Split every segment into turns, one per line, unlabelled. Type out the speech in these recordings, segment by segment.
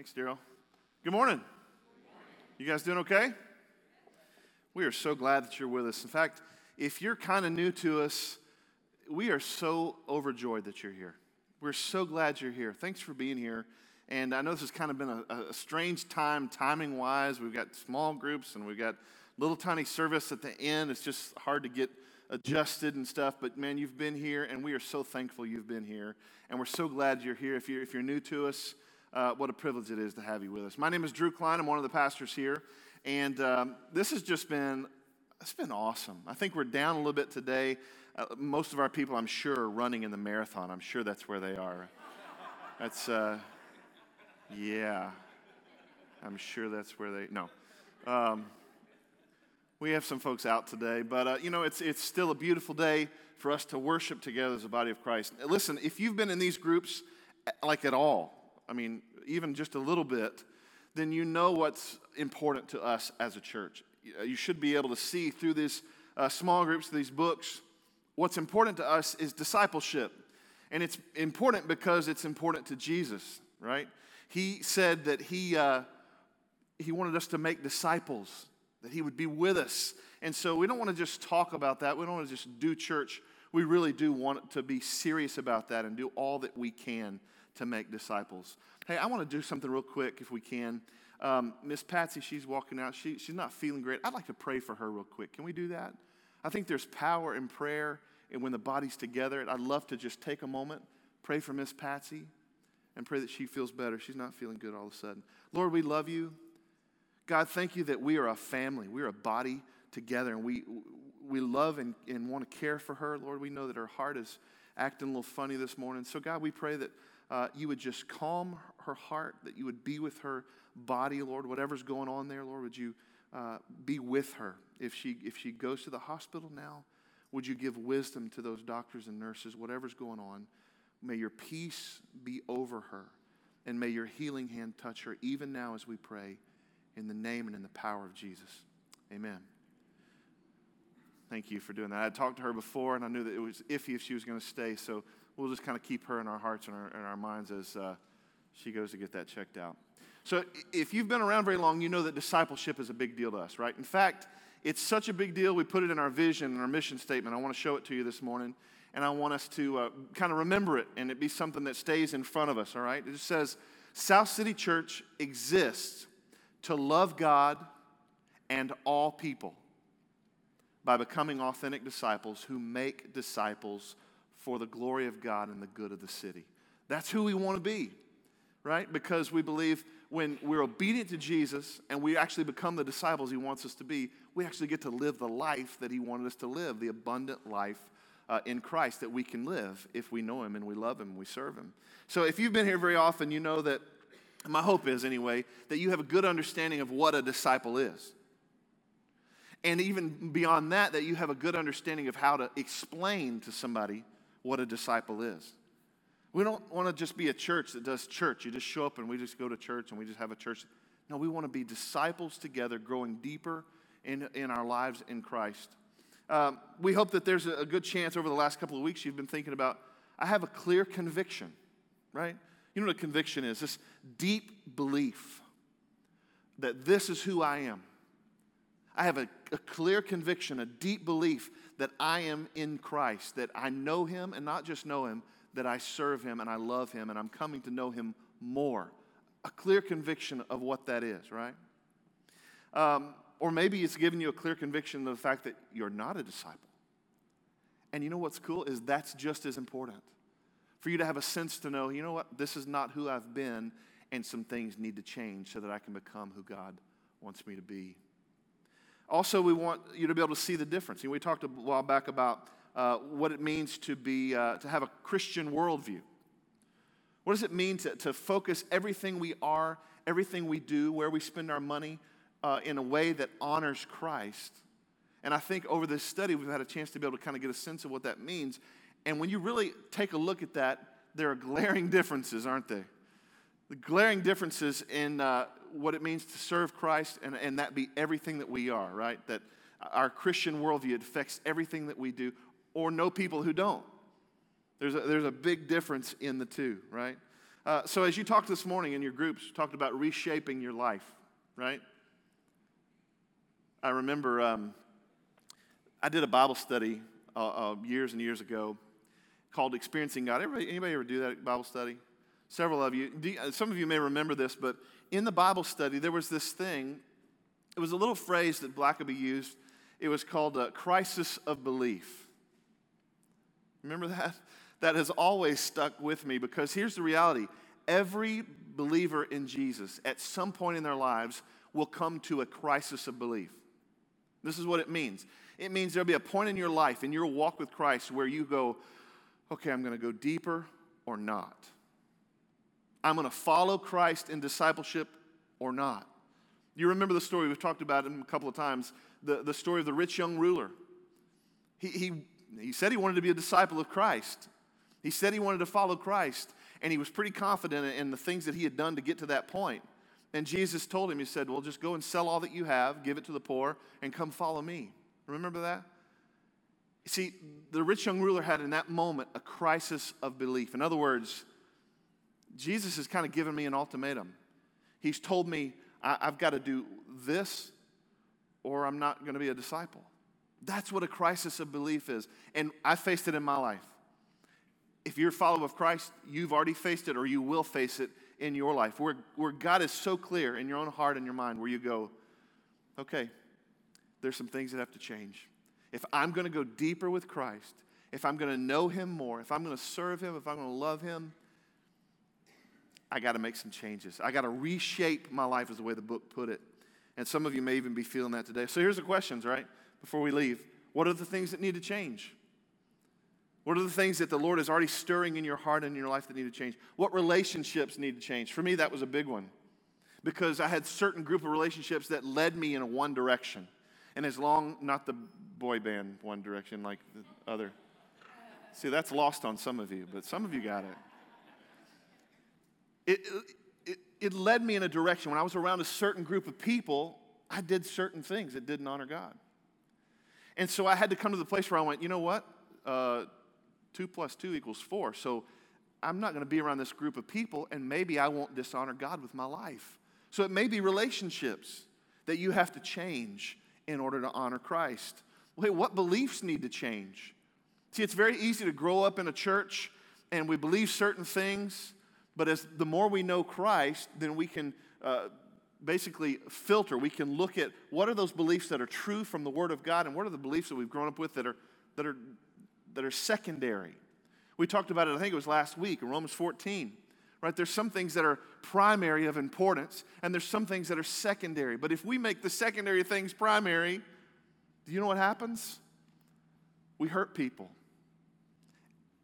Thanks, Daryl. Good morning. You guys doing okay? We are so glad that you're with us. In fact, if you're kind of new to us, we are so overjoyed that you're here. We're so glad you're here. Thanks for being here. And I know this has kind of been a, a strange time, timing wise. We've got small groups and we've got little tiny service at the end. It's just hard to get adjusted and stuff. But man, you've been here, and we are so thankful you've been here. And we're so glad you're here. If you're, if you're new to us, uh, what a privilege it is to have you with us. My name is Drew Klein. I'm one of the pastors here. And um, this has just been, it's been awesome. I think we're down a little bit today. Uh, most of our people, I'm sure, are running in the marathon. I'm sure that's where they are. That's, uh, yeah. I'm sure that's where they, no. Um, we have some folks out today, but uh, you know, it's, it's still a beautiful day for us to worship together as a body of Christ. Listen, if you've been in these groups, like at all, I mean, even just a little bit, then you know what's important to us as a church. You should be able to see through these uh, small groups, these books, what's important to us is discipleship. And it's important because it's important to Jesus, right? He said that he, uh, he wanted us to make disciples, that he would be with us. And so we don't want to just talk about that. We don't want to just do church. We really do want to be serious about that and do all that we can to make disciples. Hey, I want to do something real quick if we can. Um, Miss Patsy, she's walking out. She, she's not feeling great. I'd like to pray for her real quick. Can we do that? I think there's power in prayer and when the body's together. I'd love to just take a moment, pray for Miss Patsy, and pray that she feels better. She's not feeling good all of a sudden. Lord, we love you. God, thank you that we are a family. We're a body together, and we, we love and, and want to care for her. Lord, we know that her heart is acting a little funny this morning. So, God, we pray that uh, you would just calm her heart, that you would be with her body, Lord. Whatever's going on there, Lord, would you uh, be with her? If she, if she goes to the hospital now, would you give wisdom to those doctors and nurses, whatever's going on? May your peace be over her, and may your healing hand touch her, even now as we pray, in the name and in the power of Jesus. Amen. Thank you for doing that. I talked to her before, and I knew that it was iffy if she was going to stay, so we'll just kind of keep her in our hearts and our, in our minds as uh, she goes to get that checked out. So, if you've been around very long, you know that discipleship is a big deal to us, right? In fact, it's such a big deal, we put it in our vision and our mission statement. I want to show it to you this morning, and I want us to uh, kind of remember it and it be something that stays in front of us, all right? It just says South City Church exists to love God and all people by becoming authentic disciples who make disciples for the glory of God and the good of the city. That's who we want to be, right? Because we believe when we're obedient to Jesus and we actually become the disciples he wants us to be, we actually get to live the life that he wanted us to live, the abundant life uh, in Christ that we can live if we know him and we love him and we serve him. So if you've been here very often, you know that, my hope is anyway, that you have a good understanding of what a disciple is. And even beyond that, that you have a good understanding of how to explain to somebody what a disciple is. We don't want to just be a church that does church. You just show up and we just go to church and we just have a church. No, we want to be disciples together, growing deeper in, in our lives in Christ. Um, we hope that there's a good chance over the last couple of weeks you've been thinking about, I have a clear conviction, right? You know what a conviction is? This deep belief that this is who I am. I have a, a, clear conviction, a deep belief that I am in Christ, that I know Him and not just know Him, that I serve Him and I love Him and I'm coming to know Him more. A clear conviction of what that is, right? Um, or maybe it's given you a clear conviction of the fact that you're not a disciple. And you know what's cool is that's just as important. For you to have a sense to know, you know what, this is not who I've been, and some things need to change so that I can become who God wants me to be. Also, we want you to be able to see the difference. You know, we talked a while back about uh, what it means to, be, uh, to have a Christian worldview. What does it mean to, to focus everything we are, everything we do, where we spend our money uh, in a way that honors Christ? And I think over this study, we've had a chance to be able to kind of get a sense of what that means. And when you really take a look at that, there are glaring differences, aren't there? The glaring differences in uh, what it means to serve Christ and, and that be everything that we are, right? That our Christian worldview affects everything that we do, or know people who don't. There's a, there's a big difference in the two, right? Uh, so, as you talked this morning in your groups, you talked about reshaping your life, right? I remember um, I did a Bible study uh, uh, years and years ago called Experiencing God. Everybody, anybody ever do that Bible study? Several of you. Uh, some of you may remember this, but in the Bible study, there was this thing. It was a little phrase that Blackaby used. It was called a crisis of belief. Remember that? That has always stuck with me because here's the reality every believer in Jesus at some point in their lives will come to a crisis of belief. This is what it means it means there'll be a point in your life, in your walk with Christ, where you go, okay, I'm going to go deeper or not. I'm going to follow Christ in discipleship or not. You remember the story, we've talked about it a couple of times, the, the story of the rich young ruler. He, he, he said he wanted to be a disciple of Christ. He said he wanted to follow Christ, and he was pretty confident in the things that he had done to get to that point. And Jesus told him, He said, Well, just go and sell all that you have, give it to the poor, and come follow me. Remember that? See, the rich young ruler had in that moment a crisis of belief. In other words, Jesus has kind of given me an ultimatum. He's told me I, have got to do this or I'm not going to be a disciple. That's what a crisis of belief is. And I faced it in my life. If you're a follower of Christ, you've already faced it or you will face it in your life where, where God is so clear in your own heart and your mind where you go, okay, there's some things that have to change. If I'm going to go deeper with Christ, if I'm going to know Him more, if I'm going to serve Him, if I'm going to love Him, I got to make some changes. I got to reshape my life, is the way the book put it. And some of you may even be feeling that today. So here's the questions, right? Before we leave What are the things that need to change? What are the things that the Lord is already stirring in your heart and in your life that need to change? What relationships need to change? For me, that was a big one because I had certain group of relationships that led me in one direction. And as long, not the boy band one direction like the other. See, that's lost on some of you, but some of you got it. It, it, it led me in a direction. When I was around a certain group of people, I did certain things that didn't honor God. And so I had to come to the place where I went, you know what? Uh, two plus two equals four. So I'm not going to be around this group of people, and maybe I won't dishonor God with my life. So it may be relationships that you have to change in order to honor Christ. Wait, what beliefs need to change? See, it's very easy to grow up in a church and we believe certain things, but as the more we know Christ, then we can uh, basically filter. We can look at what are those beliefs that are true from the Word of God, and what are the beliefs that we've grown up with that are that are that are secondary. We talked about it. I think it was last week in Romans 14 right? There's some things that are primary of importance, and there's some things that are secondary. But if we make the secondary things primary, do you know what happens? We hurt people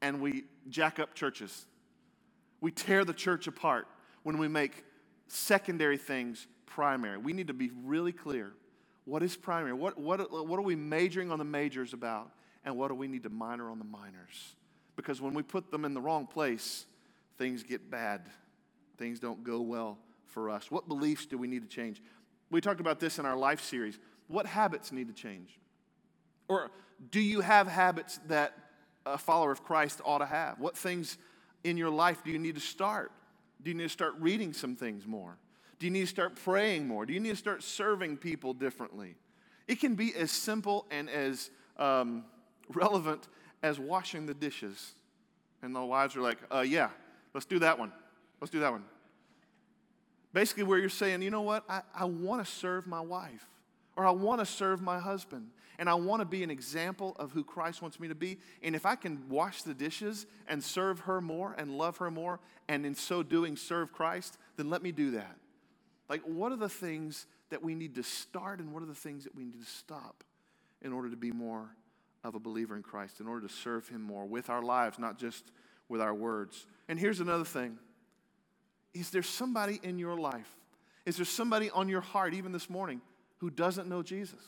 and we jack up churches. We tear the church apart when we make secondary things primary. We need to be really clear. What is primary? What, what, what are we majoring on the majors about? And what do we need to minor on the minors? Because when we put them in the wrong place, things get bad, things don't go well for us? What beliefs do we need to change? We talked about this in our life series. What habits need to change? Or do you have habits that a follower of Christ ought to have? What things in your life do you need to start? Do you need to start reading some things more? Do you need to start praying more? Do you need to start serving people differently? It can be as simple and as um, relevant as washing the dishes. And the wives are like, uh, yeah, Let's do that one. Let's do that one. Basically, where you're saying, you know what, I, I want to serve my wife, or I want to serve my husband, and I want to be an example of who Christ wants me to be. And if I can wash the dishes and serve her more and love her more, and in so doing serve Christ, then let me do that. Like, what are the things that we need to start, and what are the things that we need to stop in order to be more of a believer in Christ, in order to serve Him more with our lives, not just with our words. And here's another thing Is there somebody in your life? Is there somebody on your heart, even this morning, who doesn't know Jesus?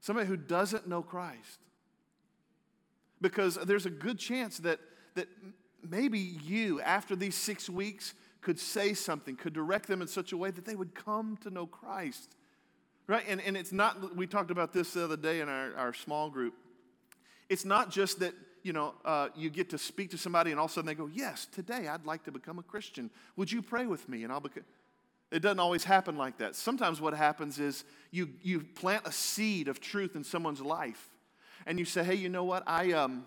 Somebody who doesn't know Christ. Because there's a good chance that, that maybe you, after these six weeks, could say something, could direct them in such a way that they would come to know Christ. Right? And, and it's not, we talked about this the other day in our, our small group. It's not just that you know, uh, you get to speak to somebody and all of a sudden they go, Yes, today I'd like to become a Christian. Would you pray with me? And I'll become. It doesn't always happen like that. Sometimes what happens is you, you plant a seed of truth in someone's life and you say, Hey, you know what? I, um,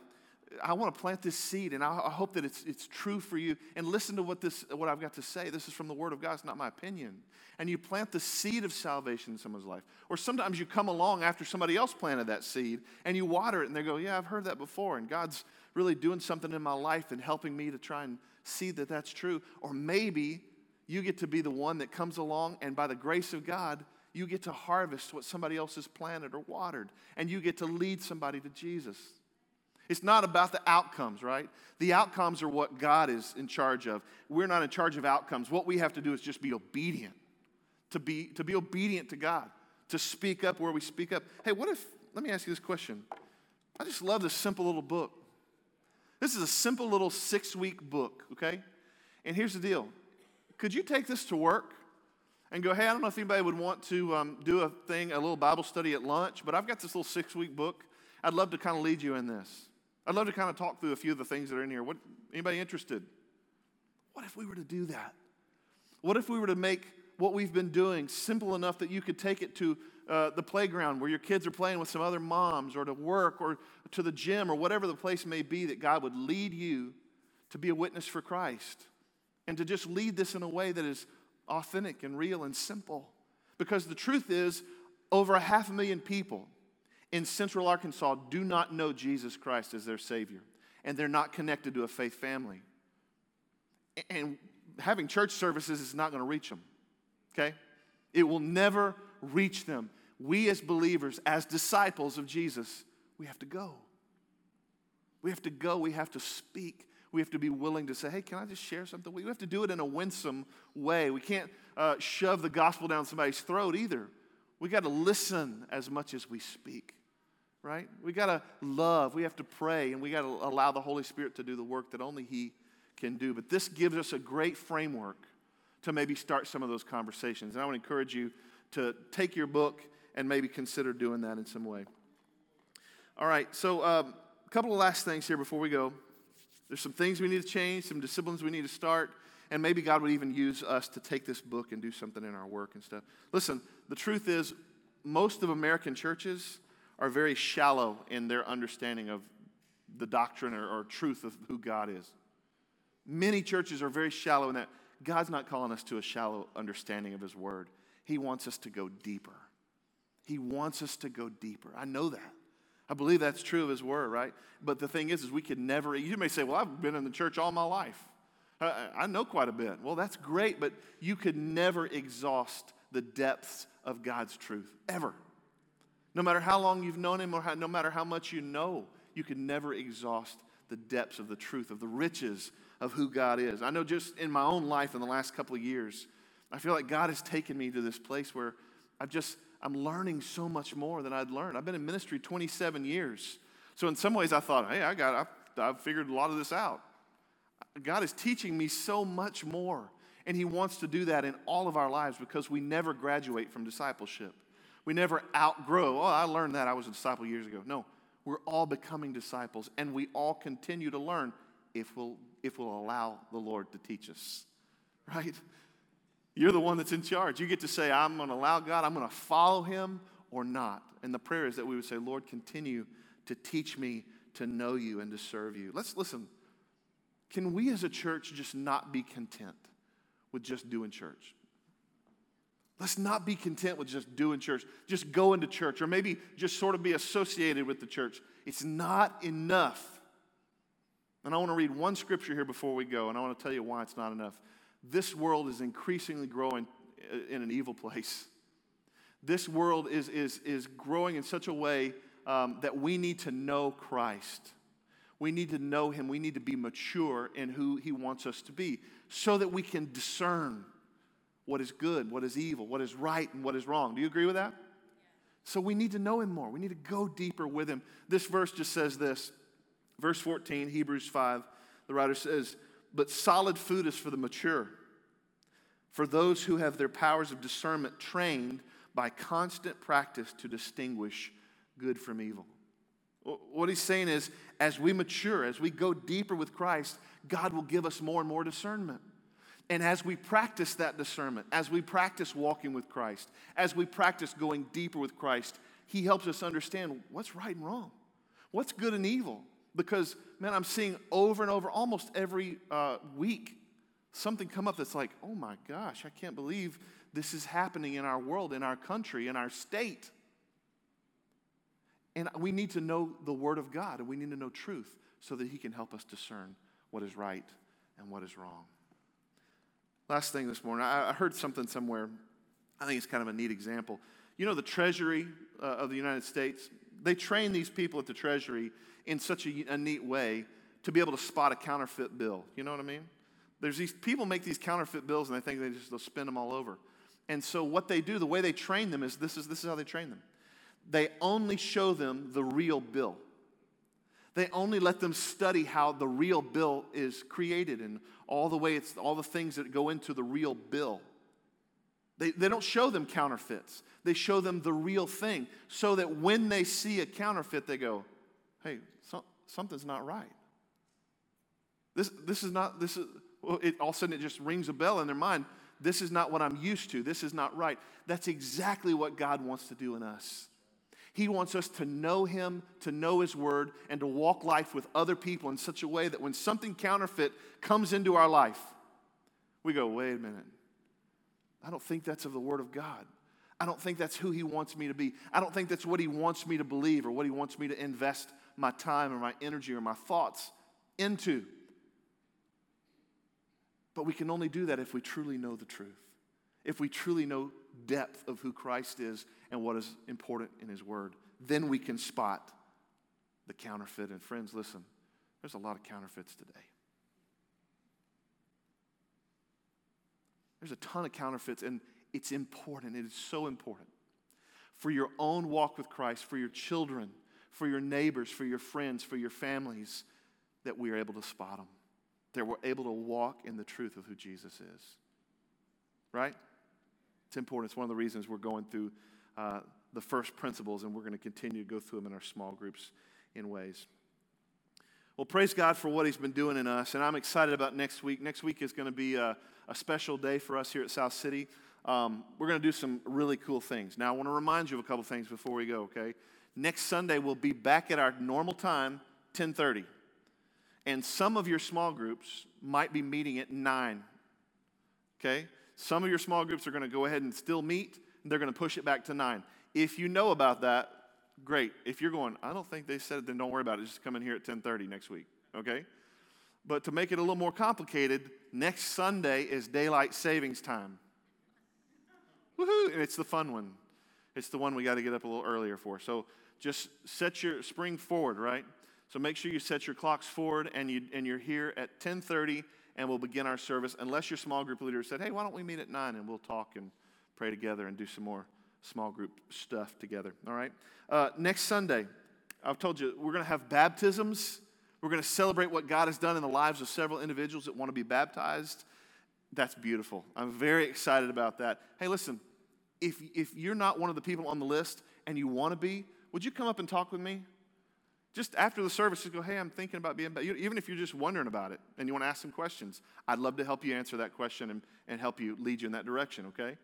I want to plant this seed and I, I hope that it's, it's true for you. And listen to what, this, what I've got to say. This is from the Word of God, it's not my opinion. And you plant the seed of salvation in someone's life. Or sometimes you come along after somebody else planted that seed and you water it and they go, Yeah, I've heard that before. And God's really doing something in my life and helping me to try and see that that's true. Or maybe you get to be the one that comes along and by the grace of God, you get to harvest what somebody else has planted or watered. And you get to lead somebody to Jesus. It's not about the outcomes, right? The outcomes are what God is in charge of. We're not in charge of outcomes. What we have to do is just be obedient, to be, to be obedient to God, to speak up where we speak up. Hey, what if, let me ask you this question. I just love this simple little book. This is a simple little six week book, okay? And here's the deal could you take this to work and go, hey, I don't know if anybody would want to um, do a thing, a little Bible study at lunch, but I've got this little six week book. I'd love to kind of lead you in this. I'd love to kind of talk through a few of the things that are in here. What, anybody interested? What if we were to do that? What if we were to make what we've been doing simple enough that you could take it to uh, the playground where your kids are playing with some other moms, or to work, or to the gym, or whatever the place may be, that God would lead you to be a witness for Christ and to just lead this in a way that is authentic and real and simple. Because the truth is, over a half a million people in central Arkansas do not know Jesus Christ as their Savior, and they're not connected to a faith family. And having church services is not going to reach them, okay? It will never reach them. We, as believers, as disciples of Jesus, we have to go. We have to go, we have to speak. We have to be willing to say, hey, can I just share something? We have to do it in a winsome way. We can't uh, shove the gospel down somebody's throat either. We got to listen as much as we speak right? We got to love, we have to pray, and we got to allow the Holy Spirit to do the work that only He can do. But this gives us a great framework to maybe start some of those conversations. And I would encourage you to take your book and maybe consider doing that in some way. All right, so um, a couple of last things here before we go. There's some things we need to change, some disciplines we need to start, and maybe God would even use us to take this book and do something in our work and stuff. Listen, the truth is, most of American churches are very shallow in their understanding of the doctrine or, or truth of who God is. Many churches are very shallow in that. God's not calling us to a shallow understanding of His Word. He wants us to go deeper. He wants us to go deeper. I know that. I believe that's true of His Word, right? But the thing is, is we could never. You may say, "Well, I've been in the church all my life. I, I know quite a bit." Well, that's great, but you could never exhaust the depths of God's truth ever. No matter how long you've known him or how, no matter how much you know, you can never exhaust the depths of the truth, of the riches of who God is. I know just in my own life in the last couple of years, I feel like God has taken me to this place where I've just, I'm learning so much more than I'd learned. I've been in ministry 27 years. So in some ways I thought, hey, I got, I've, I've figured a lot of this out. God is teaching me so much more. And He wants to do that in all of our lives because we never graduate from discipleship. We never outgrow. Oh, I learned that. I was a disciple years ago. No, we're all becoming disciples, and we all continue to learn if we'll, if we'll allow the Lord to teach us, right? You're the one that's in charge. You get to say, I'm going to allow God, I'm going to follow Him or not. And the prayer is that we would say, Lord, continue to teach me to know you and to serve you. Let's listen. Can we as a church just not be content with just doing church? Let's not be content with just doing church, just going to church, or maybe just sort of be associated with the church. It's not enough. And I want to read one scripture here before we go, and I want to tell you why it's not enough. This world is increasingly growing in an evil place. This world is, is, is growing in such a way um, that we need to know Christ. We need to know Him. We need to be mature in who He wants us to be so that we can discern what is good, what is evil, what is right, and what is wrong. Do you agree with that? So we need to know him more. We need to go deeper with him. This verse just says this. Verse 14, Hebrews 5, the writer says, But solid food is for the mature, for those who have their powers of discernment trained by constant practice to distinguish good from evil. What he's saying is, as we mature, as we go deeper with Christ, God will give us more and more discernment. And as we practice that discernment, as we practice walking with Christ, as we practice going deeper with Christ, He helps us understand what's right and wrong, what's good and evil. Because, man, I'm seeing over and over, almost every uh, week, something come up that's like, oh my gosh, I can't believe this is happening in our world, in our country, in our state. And we need to know the Word of God, and we need to know truth so that He can help us discern what is right and what is wrong. Last thing this morning, I heard something somewhere. I think it's kind of a neat example. You know, the Treasury uh, of the United States, they train these people at the Treasury in such a, a neat way to be able to spot a counterfeit bill. You know what I mean? There's these people make these counterfeit bills and they think they just they'll spin them all over. And so what they do, the way they train them is this is this is how they train them. They only show them the real bill. They only let them study how the real bill is created and all the way it's all the things that go into the real bill. They, they don't show them counterfeits. They show them the real thing so that when they see a counterfeit, they go, hey, so, something's not right. This, this is not, this is, well, it, all of a sudden it just rings a bell in their mind. This is not what I'm used to. This is not right. That's exactly what God wants to do in us. He wants us to know Him, to know His Word, and to walk life with other people in such a way that when something counterfeit comes into our life, we go, wait a minute. I don't think that's of the Word of God. I don't think that's who He wants me to be. I don't think that's what He wants me to believe or what He wants me to invest my time or my energy or my thoughts into. But we can only do that if we truly know the truth, if we truly know depth of who Christ is and what is important in His Word. Then we can spot the counterfeit. And friends, listen, there's a lot of counterfeits today. There's a ton of counterfeits, and it's important. It is so important for your own walk with Christ, for your children, for your neighbors, for your friends, for your families, that we are able to spot them, that we're able to walk in the truth of who Jesus is. Right? It's important. It's one of the reasons we're going through uh, the first principles, and we're going to continue to go through them in our small groups in ways. Well, praise God for what He's been doing in us, and I'm excited about next week. Next week is going to be a, a special day for us here at South City. Um, we're going to do some really cool things. Now, I want to remind you of a couple things before we go. Okay, next Sunday we'll be back at our normal time, 10:30, and some of your small groups might be meeting at nine. Okay, some of your small groups are going to go ahead and still meet, and they're going to push it back to nine. If you know about that, great. If you're going, I don't think they said it, then don't worry about it. Just come in here at 10:30 next week, okay? But to make it a little more complicated, next Sunday is daylight savings time. Woohoo! And it's the fun one. It's the one we got to get up a little earlier for. So just set your spring forward, right? So make sure you set your clocks forward and you and you're here at 10:30 and we'll begin our service unless your small group leader said, "Hey, why don't we meet at 9 and we'll talk and pray together and do some more small group stuff together. All right? Uh, next Sunday, I've told you, we're going to have baptisms. We're going to celebrate what God has done in the lives of several individuals that want to be baptized. That's beautiful. I'm very excited about that. Hey, listen, if, if you're not one of the people on the list and you want to be, would you come up and talk with me? Just after the service, just go, hey, I'm thinking about being baptized. Even if you're just wondering about it and you want to ask some questions, I'd love to help you answer that question and, and help you lead you in that direction, okay?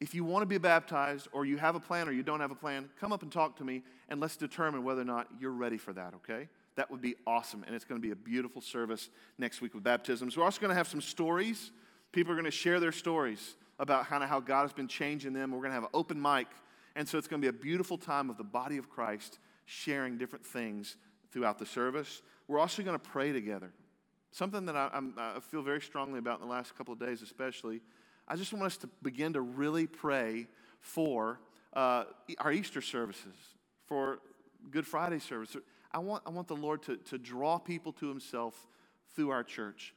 if you want to be baptized or you have a plan or you don't have a plan, come up and talk to me and let's determine whether or not you're ready for that, okay? That would be awesome. And it's going to be a beautiful service next week with baptisms. We're also going to have some stories. People are going to share their stories about kind of how God has been changing them. We're going to have an open mic. And so it's going to be a beautiful time of the body of Christ sharing different things throughout the service. We're also going to pray together. Something that I, I feel very strongly about in the last couple of days, especially I just want us to begin to really pray for uh, our Easter services, for Good Friday service. I want, I want the Lord to, to draw people to Himself through our church.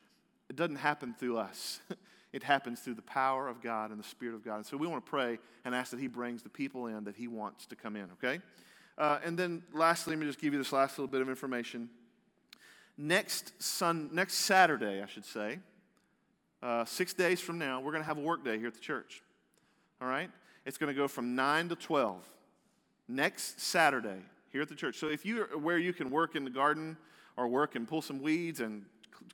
It doesn't happen through us. it happens through the power of God and the Spirit of God. And so we want to pray and ask that He brings the people in that He wants to come in, okay? Uh, and then lastly, let me just give you this last little bit of information. Next, sun, next Saturday, I should say, uh, six days from now, we're going to have a work day here at the church. All right? It's going to go from 9 to 12. Next Saturday, here at the church. So if you're where you can work in the garden or work and pull some weeds and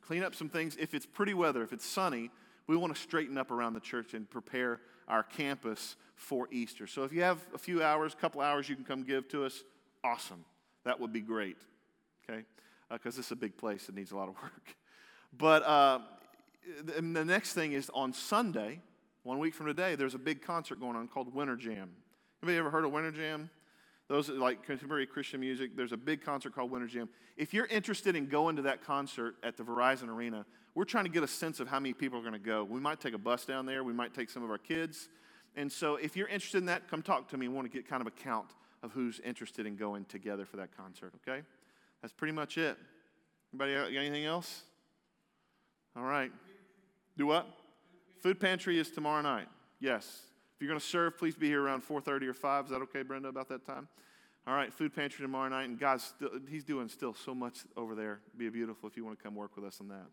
clean up some things, if it's pretty weather, if it's sunny, we want to straighten up around the church and prepare our campus for Easter. So if you have a few hours, a couple hours you can come give to us, awesome. That would be great, okay? Because uh, this is a big place that needs a lot of work. But uh, the next thing is on Sunday, one week from today, there's a big concert going on called Winter Jam. Anybody ever heard of Winter Jam? Those like contemporary Christian music, there's a big concert called Winter Jam. If you're interested in going to that concert at the Verizon Arena, we're trying to get a sense of how many people are going to go. We might take a bus down there, we might take some of our kids. And so if you're interested in that, come talk to me. We want to get kind of a count of who's interested in going together for that concert, okay? That's pretty much it. Anybody got anything else? All right. Do what? Food pantry is tomorrow night. Yes. If you're going to serve, please be here around 4:30 or 5. Is that okay, Brenda, about that time? All right, food pantry tomorrow night, and God's still, He's doing still so much over there. It'd be a beautiful if you want to come work with us on that.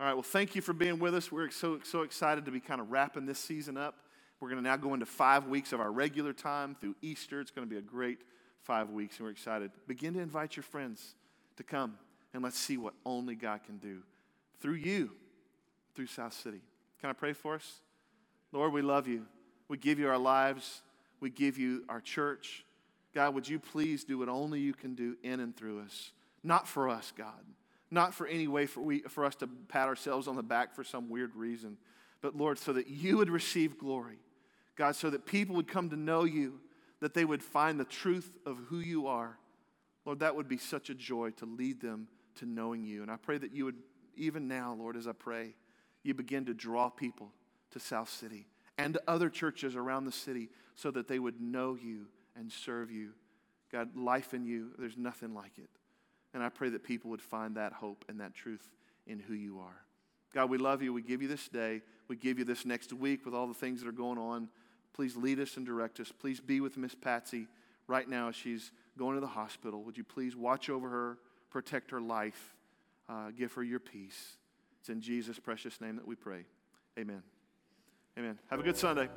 All right, well, thank you for being with us. We're so so excited to be kind of wrapping this season up. We're going to now go into five weeks of our regular time through Easter. It's going to be a great five weeks, and we're excited. Begin to invite your friends to come, and let's see what only God can do through you, through South City. Can I pray for us? Lord, we love you. We give you our lives. We give you our church. God, would you please do what only you can do in and through us? Not for us, God. Not for any way for, we, for us to pat ourselves on the back for some weird reason. But Lord, so that you would receive glory. God, so that people would come to know you, that they would find the truth of who you are. Lord, that would be such a joy to lead them to knowing you. And I pray that you would, even now, Lord, as I pray, you begin to draw people to South City and other churches around the city so that they would know you and serve you. God, life in you, there's nothing like it. And I pray that people would find that hope and that truth in who you are. God, we love you. We give you this day. We give you this next week with all the things that are going on. Please lead us and direct us. Please be with Miss Patsy right now as she's going to the hospital. Would you please watch over her, protect her life, uh, give her your peace? It's in Jesus' precious name that we pray. Amen. Amen. Have a good Sunday.